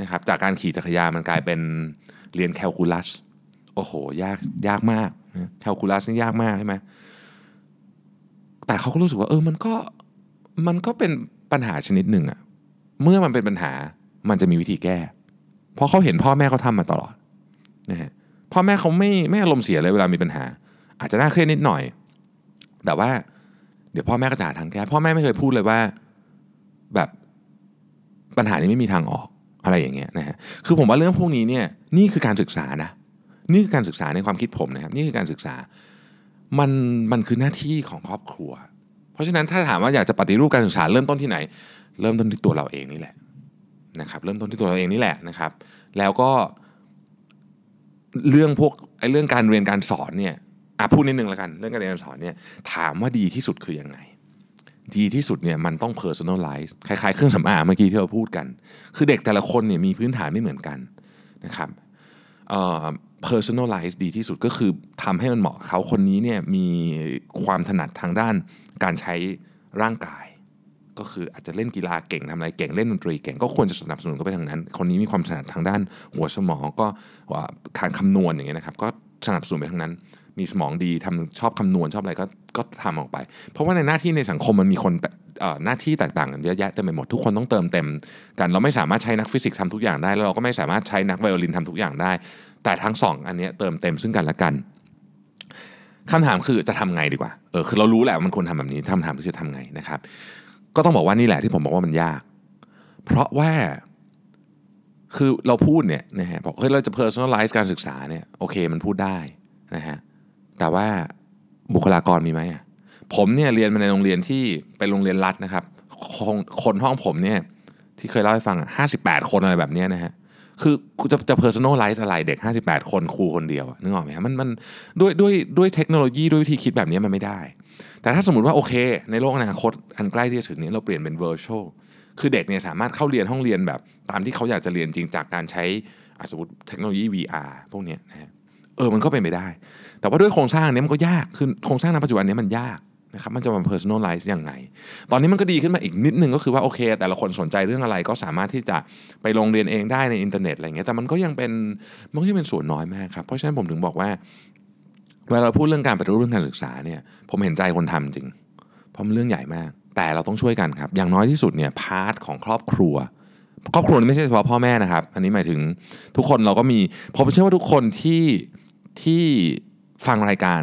นะครับจากการขี่จักรยานมันกลายเป็นเรียนแคลคูลัสโอ้โหยากยากมาก แคลคูลัสนี่ยากมากใช่ไหมแต่เขาก็รู้สึกว่าเออมันก็มันก็เป็นปัญหาชนิดหนึ่งอะเมื่อมันเป็นปัญหามันจะมีวิธีแก้ เพราะเขาเห็นพ่อแม่เขาทำมาตลอดนะฮะพ่อแม่เขาไม่ไม่อารมณ์เสียเลยเวลามีปัญหา อาจจะน่าเครียดนิดหน่อย แต่ว่าเดี๋ยวพ่อแม่ก็จะหาทางแก้พ่อแม่ไม่เคยพูดเลยว่า แบบปัญหานี้ไม่มีทางออกอะไรอย่างเงี้ยนะฮะคือผมว่าเรื่องพวกนี้เนี่ยนี่คือการศึกษานะ นี่คือการศึกษาในความคิดผมนะครับ นี่คือการศึกษา มันมันคือหน้าที่ของครอบครัว เพราะฉะนั้นถ้าถามว่าอยากจะปฏิรูปการศึกษาเริ่มต้นที่ไหน เริ่มต้นที่ตัวเราเองนี่แหละนะครับ เริ่มต้นที่ตัวเราเองนี่แหละนะครับ แล้วก็เรื่องพวกไอ้เรื่องการเรียนการสอนเนี่ยอะพูดนิดนึงแล้วกัน เรื่องการเรียนการสอนเนี่ยถามว่าดีที่สุดคือยังไง ดีที่สุดเนี่ยมันต้อง personalize คล้ายๆเครื่องสำอางเมื่อกี้ที่เราพูดกัน คือเด็กแต่ละคนเนี่ยมีพื้นฐานไม่เหมือนกันนะครับเอ่อ personalize ดีที่สุดก็คือทำให้มันเหมาะเขาคนนี้เนี่ยมีความถนัดทางด้านการใช้ร่างกาย ก็คืออาจจะเล่นกีฬาเก่งทำอะไรเก่งเล่นดนตรีเก่งก็ควรจะสนับสนุนก็ไปทางนั้น คนนี้มีความถนัดทางด้านหัวสมองก็ว่าการคำนวณอย่างเงี้ยนะครับก็สนับสนุนไปทางนั้น มีสมองดีทำชอบคำนวณชอบอะไรก็ก็ทำออกไป เพราะว่าในหน้าที่ในสังคมมันมีคน หน้าที่แตกต่างกันเยอะแยะเต็มไปหมดทุกคนต้องเติมเต็มกันเราไม่สามารถใช้นักฟิสิกส์ทำทุกอย่างได้แล้วเราก็ไม่สามารถใช้นักไวโอลินทำทุกอย่างได้ แต่ทั้งสองอันนี้เติมเต็มซึ่งกันและกันคำถามคือจะทำไงดีกว่าเออคือเรารู้แหละว่ามันควรทำแบบนี้คำถามคือจะทำไงนะครับ ก็ต้องบอกว่านี่แหละที่ผมบอกว่ามันยาก เพราะว่าคือเราพูดเนี่ยนะฮะบอกเฮ้ยเราจะ personalize การศึกษาเนี่ยโอเคมันพูดได้นะฮะแต่ว่าบุคลากรมีไหมอะ ผมเนี่ยเรียนมาในโรงเรียนที่เป็นโรงเรียนรัฐนะครับ คนห้องผมเนี่ยที่เคยเล่าให้ฟังอะห้าสิบแปดคนอะไรแบบนี้นะฮะคือจะจะ personalize อะไรเด็ก 58 คนครูคนเดียวนึกออกไหมฮะมันมันด้วยด้วยด้วยเทคโนโลยีด้วยวิธีคิดแบบนี้มันไม่ได้ แต่ถ้าสมมติว่าโอเค ในโลกอนาคตอันใกล้ที่จะถึงนี้เราเปลี่ยนเป็น virtual คือเด็กเนี่ยสามารถเข้าเรียนห้องเรียนแบบ ตามที่เขาอยากจะเรียนจริงจากการใช้อะสมมติเทคโนโลยี VR พวกเนี้ยนะฮะเออมันก็เป็นไปได้ แต่ว่าด้วยโครงสร้างเนี้ยมันก็ยากคือโครงสร้างในปัจจุบันนี้มันยาก นะครับมันจะมา personalize ยังไง ตอนนี้มันก็ดีขึ้นมาอีกนิดนึงก็คือว่าโอเค แต่ละคนสนใจเรื่องอะไรก็สามารถที่จะไปลงเรียนเองได้ในอินเทอร์เน็ตอะไรเงี้ยแต่มันก็ยังเป็นมันก็ยังเป็นส่วนน้อยมากครับเพราะฉะนั้นผมถึงบอกว่าเวลาเราพูดเรื่องการปฏิรูปเรื่องการศึกษาเนี่ยผมเห็นใจคนทำจริง เพราะมันเรื่องใหญ่มาก แต่เราต้องช่วยกันครับ อย่างน้อยที่สุดเนี่ย part ของครอบครัว ครอบครัวนี่ไม่ใช่เฉพาะพ่อแม่นะครับ อันนี้หมายถึงทุกคนเราก็มีผมเชื่อว่าทุกคนที่ที่ฟังรายการ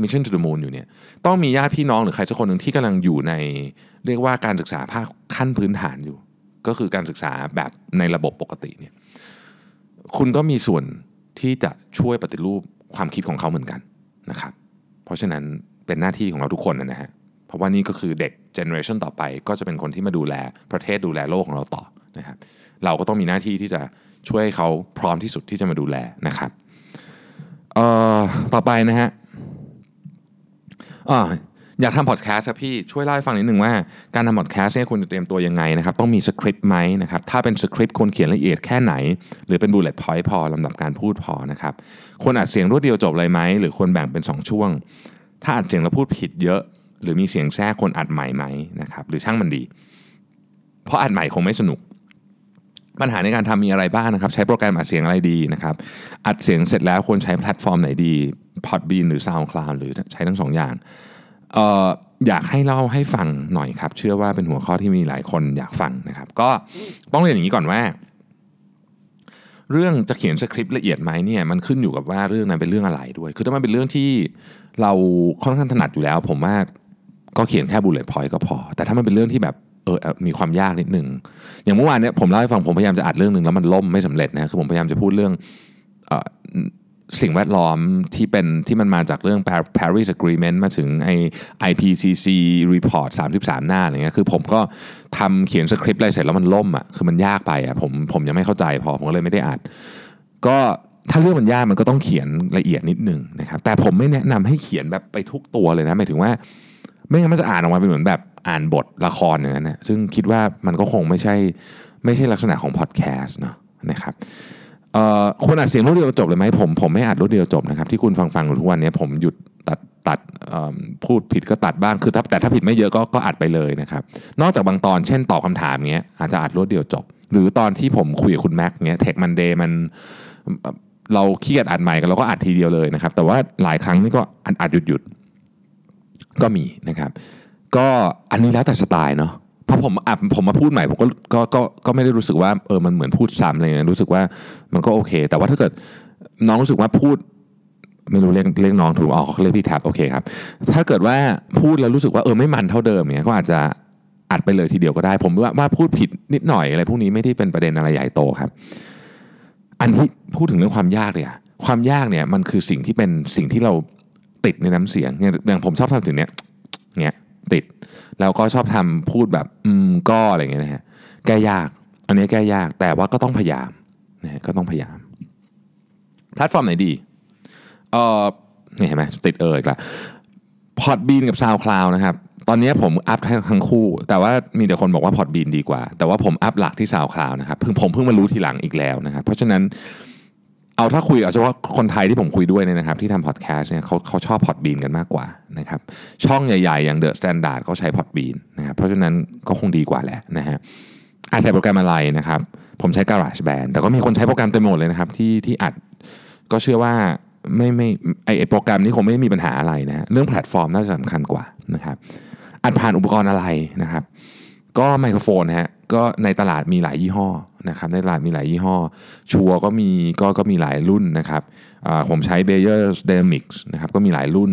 Mission to the Moon อยู่เนี่ยต้องมีญาติพี่น้องหรือใครสักคนหนึ่งที่กำลังอยู่ในเรียกว่าการศึกษาภาคขั้นพื้นฐานอยู่ ก็คือการศึกษาแบบในระบบปกติเนี่ยคุณก็มีส่วนที่จะช่วยปฏิรูปความคิดของเขาเหมือนกันนะครับ เพราะฉะนั้นเป็นหน้าที่ของเราทุกคนนะฮะเพราะว่านี่ก็คือเด็ก generation ต่อไป ก็จะเป็นคนที่มาดูแลประเทศดูแลโลกของเราต่อนะครับเราก็ต้องมีหน้าที่ที่จะช่วยเขาพร้อมที่สุดที่จะมาดูแลนะครับต่อไปนะฮะ อ่าอยากทำพอดแคสต์ครับพี่ช่วยเล่าให้ฟังนิดนึงว่าการทำพอดแคสต์เนี่ยคุณจะเตรียมตัวยังไงนะครับต้องมีสคริปต์ไหมนะครับถ้าเป็นสคริปต์ควรเขียนละเอียดแค่ไหน หรือเป็น bullet point พอลำดับการพูดพอนะครับควรอัดเสียงรวดเดียวจบเลยไหมหรือควรแบ่งเป็น 2 ช่วง ถ้าอัดเสียงแล้วพูดผิดเยอะ หรือมีเสียงแทรกควรอัดใหม่ไหมนะครับหรือช่างมันดี เพราะอัดใหม่คงไม่สนุก ปัญหาในการทำมีอะไรบ้างนะครับใช้โปรแกรมอัดเสียงอะไรดีนะครับอัดเสียงเสร็จแล้วควรใช้แพลตฟอร์มไหนดี Podbean หรือ SoundCloud หรือใช้ทั้งสองอย่างเอ่ออยากให้เล่าให้ฟังหน่อยครับ เชื่อว่าเป็นหัวข้อที่มีหลายคนอยากฟังนะครับ ก็ต้องเรียนอย่างนี้ก่อนว่า เรื่องจะเขียนสคริปต์ละเอียดไหมเนี่ยมันขึ้นอยู่กับว่าเรื่องนั้นเป็นเรื่องอะไรด้วย คือถ้ามันเป็นเรื่องที่เราค่อนข้างถนัดอยู่แล้ว ผมว่าก็เขียนแค่บุลเลต์พอยต์ก็พอ แต่ถ้ามันเป็นเรื่องที่แบบ เออมีความยากนิดหนึ่งอย่างเมื่อวานเนี่ยผมเล่าให้ฟังผมพยายามจะอัดเรื่องหนึ่งแล้วมันล่มไม่สำเร็จนะคือผมพยายามจะพูดเรื่องอสิ่งแวดล้อมที่เป็นที่มันมาจากเรื่อง Paris Agreement มาถึงไอ IPCC report 33 หน้าอะไรเงี้ยคือผมก็ทำเขียนสคริปต์อะไรเสร็จแล้วมันล่มอะคือมันยากไปอะผมผมยังไม่เข้าใจพอผมก็เลยไม่ได้อัดก็ถ้าเรื่องมันยากมันก็ต้องเขียนละเอียดนิดนึงนะครับแต่ผมไม่แนะนำให้เขียนแบบไปทุกตัวเลยนะหมายถึงว่า ไม่งั้นมันจะอ่านออกมาเป็นเหมือนแบบอ่านบทละครอย่างนั้นนะซึ่งคิดว่ามันก็คงไม่ใช่ไม่ใช่ลักษณะของพอดแคสต์เนาะนะครับเอ่อควรอัดเสียงรวดเดียวจบเลยไหมผมผมไม่อัดรวดเดียวจบนะครับที่คุณฟังฟังอยู่ทุกวันนี้ผมหยุดตัดตัดพูดผิดก็ตัดบ้างคือถ้าแต่ถ้าผิดไม่เยอะก็ก็อัดไปเลยนะครับนอกจากบางตอนเช่นตอบคำถามเงี้ยอาจจะอัดรวดเดียวจบ หรือตอนที่ผมคุยกับคุณแม็กเงี้ยเทคมันเดย์มันเราขี้เกียจอัดใหม่กันเราก็อัดทีเดียวเลยนะครับแต่ว่าหลายครั้งนี่ก็อัดอัดหยุดหยุด ก็มีนะครับ ก็อันนี้แล้วแต่สไตล์เนาะพอผมอะผมมาพูดใหม่ผมก็ก็ก็ก็ไม่ได้รู้สึกว่าเออมันเหมือนพูดซ้ำอะไรเงี้ยรู้สึกว่ามันก็โอเค แต่ว่าถ้าเกิดน้องรู้สึกว่าพูดไม่รู้เรียกเรียกน้องถูกออกเขาเรียกพี่แท็บโอเคครับ ถ้าเกิดว่าพูดแล้วรู้สึกว่าเออไม่มันเท่าเดิมเนี่ยก็อาจจะอัดไปเลยทีเดียวก็ได้ ผมว่าว่าพูดผิดนิดหน่อยอะไรพวกนี้ไม่ได้เป็นประเด็นอะไรใหญ่โตครับ อันที่พูดถึงเรื่องความยากเลยอะความยากเนี่ยมันคือสิ่งที่เป็นสิ่งที่เรา ติดในน้ำเสียงอย่างผมชอบทำถึงเนี้ยเนี้ยติดแล้วก็ชอบทำพูดแบบอืมก็อะไรเงี้ยนะฮะแก้ยาก อันนี้แก้ยากแต่ว่าก็ต้องพยายามนะฮะก็ต้องพยายาม แพลตฟอร์มไหนดีเออนี่เห็นไหมติดเอ่ยละPodbean กับ SoundCloud นะครับตอนนี้ผมอัพทั้งคู่ แต่ว่ามีแต่คนบอกว่า Podbean ดีกว่า แต่ว่าผมอัพหลักที่ SoundCloud นะครับเพิ่งผมเพิ่งมารู้ทีหลังอีกแล้วนะครับเพราะฉะนั้น เอาถ้าคุยเอาเฉพาะคนไทยที่ผมคุยด้วยเนี่ยนะครับที่ทำพอดแคสต์เนี่ยเขาเขาชอบ Podbean กันมากกว่านะครับช่องใหญ่ๆ อย่าง The Standard เขาใช้ Podbean นะครับเพราะฉะนั้นก็คงดีกว่าแหละนะฮะอาจใช้โปรแกรมอะไรนะครับผมใช้ GarageBand แต่ก็มีคนใช้โปรแกรมเต็มหมดเลยนะครับที่ที่อัดก็เชื่อว่าไม่ไม่ไอไอโปรแกรมนี้คงไม่มีปัญหาอะไรนะเรื่องแพลตฟอร์มน่าจะสำคัญกว่านะครับอัดผ่านอุปกรณ์อะไรนะครับ ก็ไมโครโฟนฮะก็ในตลาดมีหลายยี่ห้อนะครับในตลาดมีหลายยี่ห้อ Shure ก็มีก็ก็มีหลายรุ่นนะครับผมใช้ b a y e r d y n a m i c s นะครับก็มีหลายรุ่น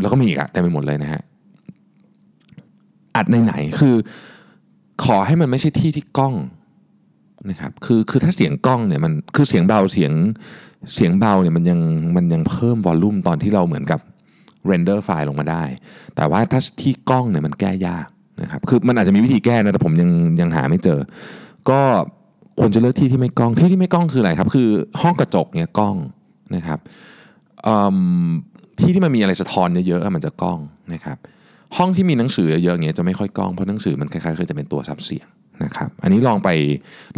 แล้วก็มีอีกอะเต็มไปหมดเลยนะฮะอัดที่ไหนคือขอให้มันไม่ใช่ที่ที่ก้องนะครับคือคือถ้าเสียงก้องเนี่ยมันคือเสียงเบาเสียงเสียงเบาเนี่ยมันยังมันยังเพิ่ม volume ตอนที่เราเหมือนกับ render ไฟล์ลงมาได้ แต่ว่าถ้าที่ก้องเนี่ยมันแก้ยาก นะครับคือมันอาจจะมีวิธีแก้นะแต่ผมยังยังหาไม่เจอ ก็ควรจะเลือกที่ที่ไม่กล้องที่ที่ไม่กล้องคืออะไรครับ คือห้องกระจกเนี่ยก้องนะครับที่ที่มันมีอะไรสะท้อนเยอะๆมันจะก้องนะครับ ห้องที่มีหนังสือเยอะๆอย่างเงี้ยจะไม่ค่อยก้องเพราะหนังสือมันคล้ายๆคือจะเป็นตัวซับเสียงนะครับอันนี้ลองไป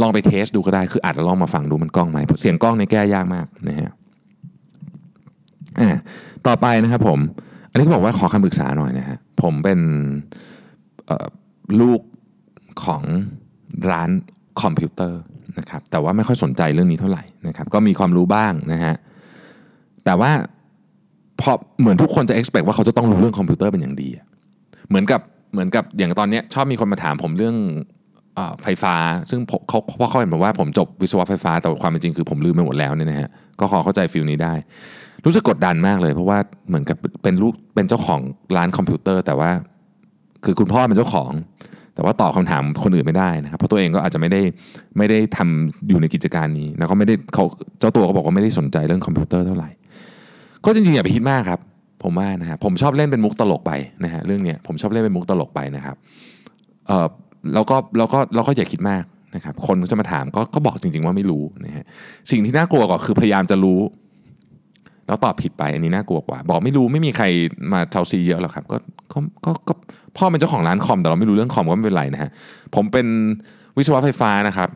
ลองไปเทสดูก็ได้คืออาจจะลองมาฟังดูมันกล้องไหมเสียงกล้องเนี่แก้ยากมากนะฮะต่อไปนะครับผม อันนี้ก็บอกว่าขอคำปรึกษาหน่อยนะฮะผมเป็น ลูกของร้านคอมพิวเตอร์นะครับแต่ว่าไม่ค่อยสนใจเรื่องนี้เท่าไหร่นะครับก็มีความรู้บ้างนะฮะแต่ว่าพอเหมือนทุกคนจะ expect ว่าเขาจะต้องรู้เรื่องคอมพิวเตอร์เป็นอย่างดี เหมือนกับเหมือนกับอย่างตอนนี้ชอบมีคนมาถามผมเรื่องไฟฟ้า ซึ่งเขาเพราะเขาเห็นบอกว่าผมจบวิศวะไฟฟ้าแต่ความเป็นจริงคือผมลืมไปหมดแล้วเนี่ยนะฮะก็ขอเข้าใจ feel นี้ได้ รู้สึกกดดันมากเลย เพราะว่าเหมือนกับเป็นลูกเป็นเจ้าของร้านคอมพิวเตอร์ แต่ว่า คือคุณพ่อเป็นเจ้าของ แต่ว่าตอบคำถามคนอื่นไม่ได้นะครับเพราะตัวเองก็อาจจะไม่ได้ไม่ได้ทำอยู่ในกิจการนี้แล้วก็ไม่ได้เขาเจ้าตัวก็บอกว่าไม่ได้สนใจเรื่องคอมพิวเตอร์เท่าไหร่ก็จริงๆอย่าไปคิดมากครับ ผมว่านะฮะผมชอบเล่นเป็นมุกตลกไปนะฮะเรื่องเนี้ยผมชอบเล่นเป็นมุกตลกไปนะครับเออแล้วก็แล้วก็เราก็อย่าคิดมากนะครับคนจะมาถามก็ก็บอกจริง ๆว่าไม่รู้นะฮะสิ่งที่น่ากลัวก็คือพยายามจะรู้ แล้วตอบผิดไปอันนี้น่ากลัวกว่า บอกไม่รู้ไม่มีใครมาเทาซีเยอะหรอกครับก็ก็ก็ก็พ่อเป็นเจ้าของร้านคอมแต่เราไม่รู้เรื่องคอมก็ไม่เป็นไรนะฮะผมเป็นวิศวะไฟฟ้านะครับ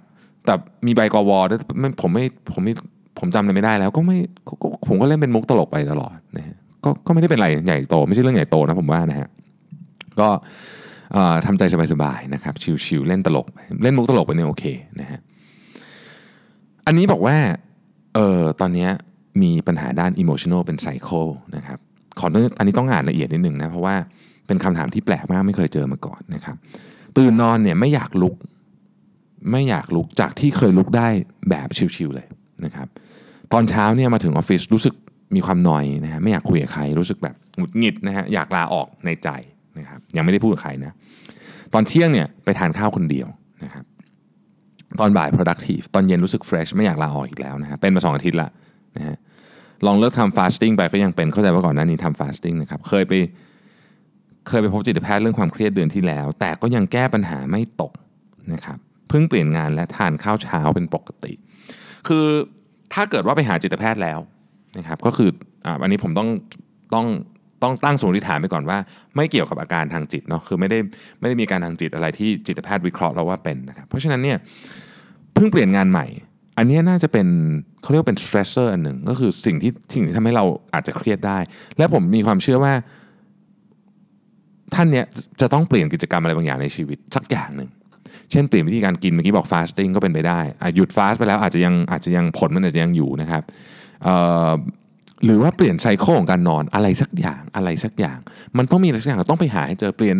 แต่มีใบกวด้วยผมไม่ผมไม่ผมจำเลยไม่ได้แล้วก็ไม่ผมก็เล่นเป็นมุกตลกไปตลอดนะฮะก็ก็ไม่ได้เป็นไรใหญ่โต ไม่ใช่เรื่องใหญ่โตนะผมว่านะฮะก็ทำใจสบายๆนะครับชิวๆเล่นตลก เล่นมุกตลกไปเนี่ยโอเคนะฮะอันนี้บอกว่าเออตอนนี้ มีปัญหาด้าน emotional เป็น cycle นะครับขออันนี้ต้องอ่านละเอียดนิดหนึ่งนะ เพราะว่าเป็นคำถามที่แปลกมากไม่เคยเจอมาก่อนนะครับ ตื่นนอนเนี่ยไม่อยากลุก ไม่อยากลุกจากที่เคยลุกได้แบบชิวๆเลยนะครับ ตอนเช้าเนี่ยมาถึงออฟฟิศรู้สึกมีความนอยนะฮะไม่อยากคุยกับใครรู้สึกแบบหงุดหงิดนะฮะอยากลาออกในใจนะครับยังไม่ได้พูดกับใครนะตอนเที่ยงเนี่ยไปทานข้าวคนเดียวนะครับตอนบ่าย productive ตอนเย็นรู้สึก fresh ไม่อยากลาออกอีกแล้วนะฮะเป็นมาสองอาทิตย์ละ นะฮะลองเลิกทำ fasting ไปก็ยังเป็นเข้าใจว่าก่อนหน้านี้ทำ fasting นะครับเคยไปเคยไปพบจิตแพทย์เรื่องความเครียดเดือนที่แล้ว แต่ก็ยังแก้ปัญหาไม่ตกนะครับเพิ่งเปลี่ยนงานและทานข้าวเช้าเป็นปกติ คือถ้าเกิดว่าไปหาจิตแพทย์แล้วนะครับก็คืออันนี้ผมต้องต้องต้องตั้งสมมติฐานไปก่อนว่า ไม่เกี่ยวกับอาการทางจิตเนาะคือไม่ได้ไม่ได้มีอาการทางจิตอะไรที่จิตแพทย์วิเคราะห์เราว่าเป็นนะครับเพราะฉะนั้นเนี่ยเพิ่งเปลี่ยนงานใหม่ อันนี้น่าจะเป็นเขาเรียกว่าเป็น stressor อันหนึ่งก็คือสิ่งที่สิ่งที่ทำให้เราอาจจะเครียดได้ และผมมีความเชื่อว่า ท่านเนี้ยจะต้องเปลี่ยนกิจกรรมอะไรบางอย่างในชีวิตสักอย่างหนึ่งเช่นเปลี่ยนวิธีการกินเมื่อกี้บอกฟาสติ้งก็เป็นไปได้หยุดฟาสไปแล้วอาจจะยังอาจจะยังผลมันอาจจะยังอยู่นะครับหรือว่าเปลี่ยนไซเคิลของการนอนอะไรสักอย่างอะไรสักอย่าง มันต้องมีอะไรสักอย่างต้องไปหาให้เจอเปลี่ยน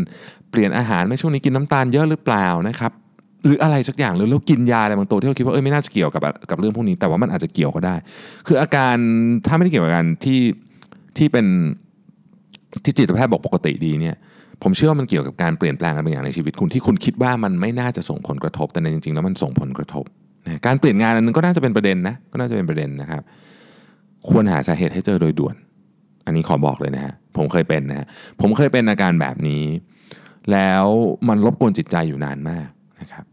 เปลี่ยนอาหารไม่ช่วงนี้กินน้ำตาลเยอะหรือเปล่านะครับ หรืออะไรสักอย่างหรือเรากินยาอะไรบางตัวที่เราคิดว่าเอ้ยไม่น่าจะเกี่ยวกับกับเรื่องพวกนี้ แต่ว่ามันอาจจะเกี่ยวก็ได้ คืออาการถ้าไม่ได้เกี่ยวกับการที่ที่เป็นที่จิตแพทย์บอกปกติดีเนี่ยผมเชื่อว่ามันเกี่ยวกับการเปลี่ยนแปลงอะไรบางอย่างในชีวิตคุณที่คุณคิดว่ามันไม่น่าจะส่งผลกระทบ แต่ในจริงๆ แล้วมันส่งผลกระทบการเปลี่ยนงานอันนึงก็น่าจะเป็นประเด็นนะก็น่าจะเป็นประเด็นนะครับ ควรหาสาเหตุให้เจอโดยด่วน อันนี้ขอบอกเลยนะฮะผมเคยเป็นนะฮะผมเคยเป็นอาการแบบนี้ แล้วมันรบกวนจิตใจอยู่นานมากนะครับ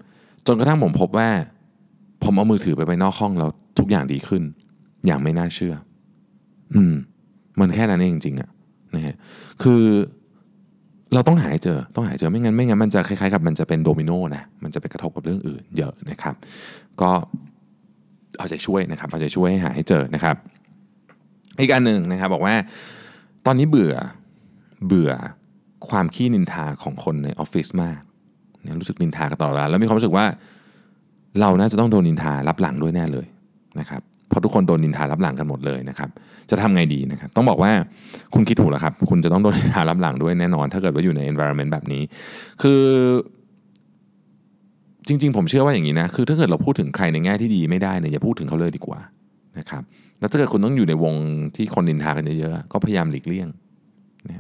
จนกระทั่งผมพบว่า ผมเอามือถือไปไปนอกห้องแล้วทุกอย่างดีขึ้น อย่างไม่น่าเชื่อ อืม มันแค่นั้นเองจริงๆอะนะฮะคือเราต้องหายเจอ ต้องหายเจอ ไม่งั้น ไม่งั้น มันจะคล้ายๆกับมันจะเป็นโดมิโนนะ มันจะไปกระทบกับเรื่องอื่นเยอะนะครับ ก็เอาใจช่วยนะครับ เอาใจช่วยให้หาให้เจอนะครับ อีกอันหนึ่งนะครับบอกว่า ตอนนี้เบื่อ เบื่อความขี้นินทาของคนในออฟฟิศมาก รู้สึกนินทากันตลอดเวลาแล้วมีความรู้สึกว่า เราน่าจะต้องโดนนินทารับหลังด้วยแน่เลยนะครับเพราะทุกคนโดนนินทารับหลังกันหมดเลยนะครับ จะทำไงดีนะครับ ต้องบอกว่าคุณคิดถูกแล้วครับ คุณจะต้องโดนนินทารับหลังด้วยแน่นอน ถ้าเกิดว่าอยู่ใน environment แบบนี้ คือ จริง ๆ ผมเชื่อว่าอย่างนี้นะ คือถ้าเกิดเราพูดถึงใครในแง่ที่ดีไม่ได้เนี่ยอย่าพูดถึงเขาเลยดีกว่านะครับ แล้วถ้าเกิดคุณต้องอยู่ในวงที่คนนินทากันเยอะๆ ก็พยายามหลีกเลี่ยง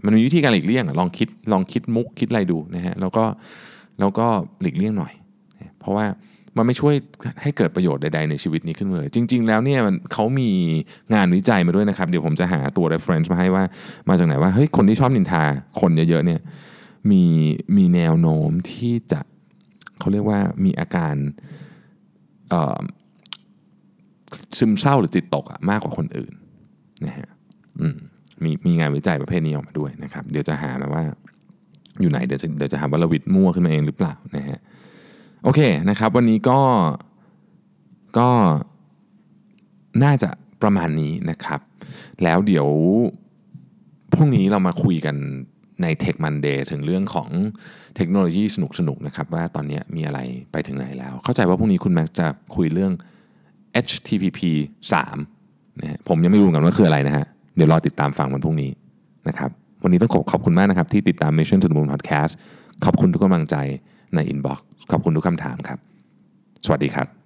มันมีวิธีการหลีกเลี่ยงลองคิด ลองคิดมุกคิดอะไรดูนะฮะ แล้วก็ แล้วก็หลีกเลี่ยงหน่อย เพราะว่ามันไม่ช่วยให้เกิดประโยชน์ใดๆในชีวิตนี้ขึ้นเลย จริง ๆ แล้วเนี่ยมันเขามีงานวิจัยมาด้วยนะครับ เดี๋ยวผมจะหาตัว reference มาให้ว่ามาจากไหนว่าเฮ้ยคนที่ชอบนินทาคนเยอะๆเนี่ยมีมีแนวโน้มที่จะเขาเรียกว่ามีอาการซึมเศร้าหรือจิตตกอะมากกว่าคนอื่นนะฮะมมีมีงานวิจัยประเภทนี้ออกมาด้วยนะครับ เดี๋ยวจะหามาว่า อยู่ไหนเดี๋ยวจะเดี๋ยวจะหาว่าเราวิดมั่วขึ้นมาเองหรือเปล่านะฮะโอเคนะครับ วันนี้ก็ก็น่าจะประมาณนี้นะครับ แล้วเดี๋ยวพรุ่งนี้เรามาคุยกันใน Tech Monday ถึงเรื่องของเทคโนโลยีสนุกๆนนะครับ ว่าตอนนี้มีอะไรไปถึงไหนแล้ว เข้าใจว่าพรุ่งนี้คุณแม็กจะคุยเรื่อง HTTP 3นะผมยังไม่รู้กันว่าคืออะไรนะฮะ เดี๋ยวรอติดตามฟังวันพรุ่งนี้นะครับ วันนี้ต้องขอขอบคุณมากนะครับ ที่ติดตาม Mission to the Moon Podcast ขอบคุณทุกกำลังใจใน Inbox ขอบคุณทุกคำถามครับ สวัสดีครับ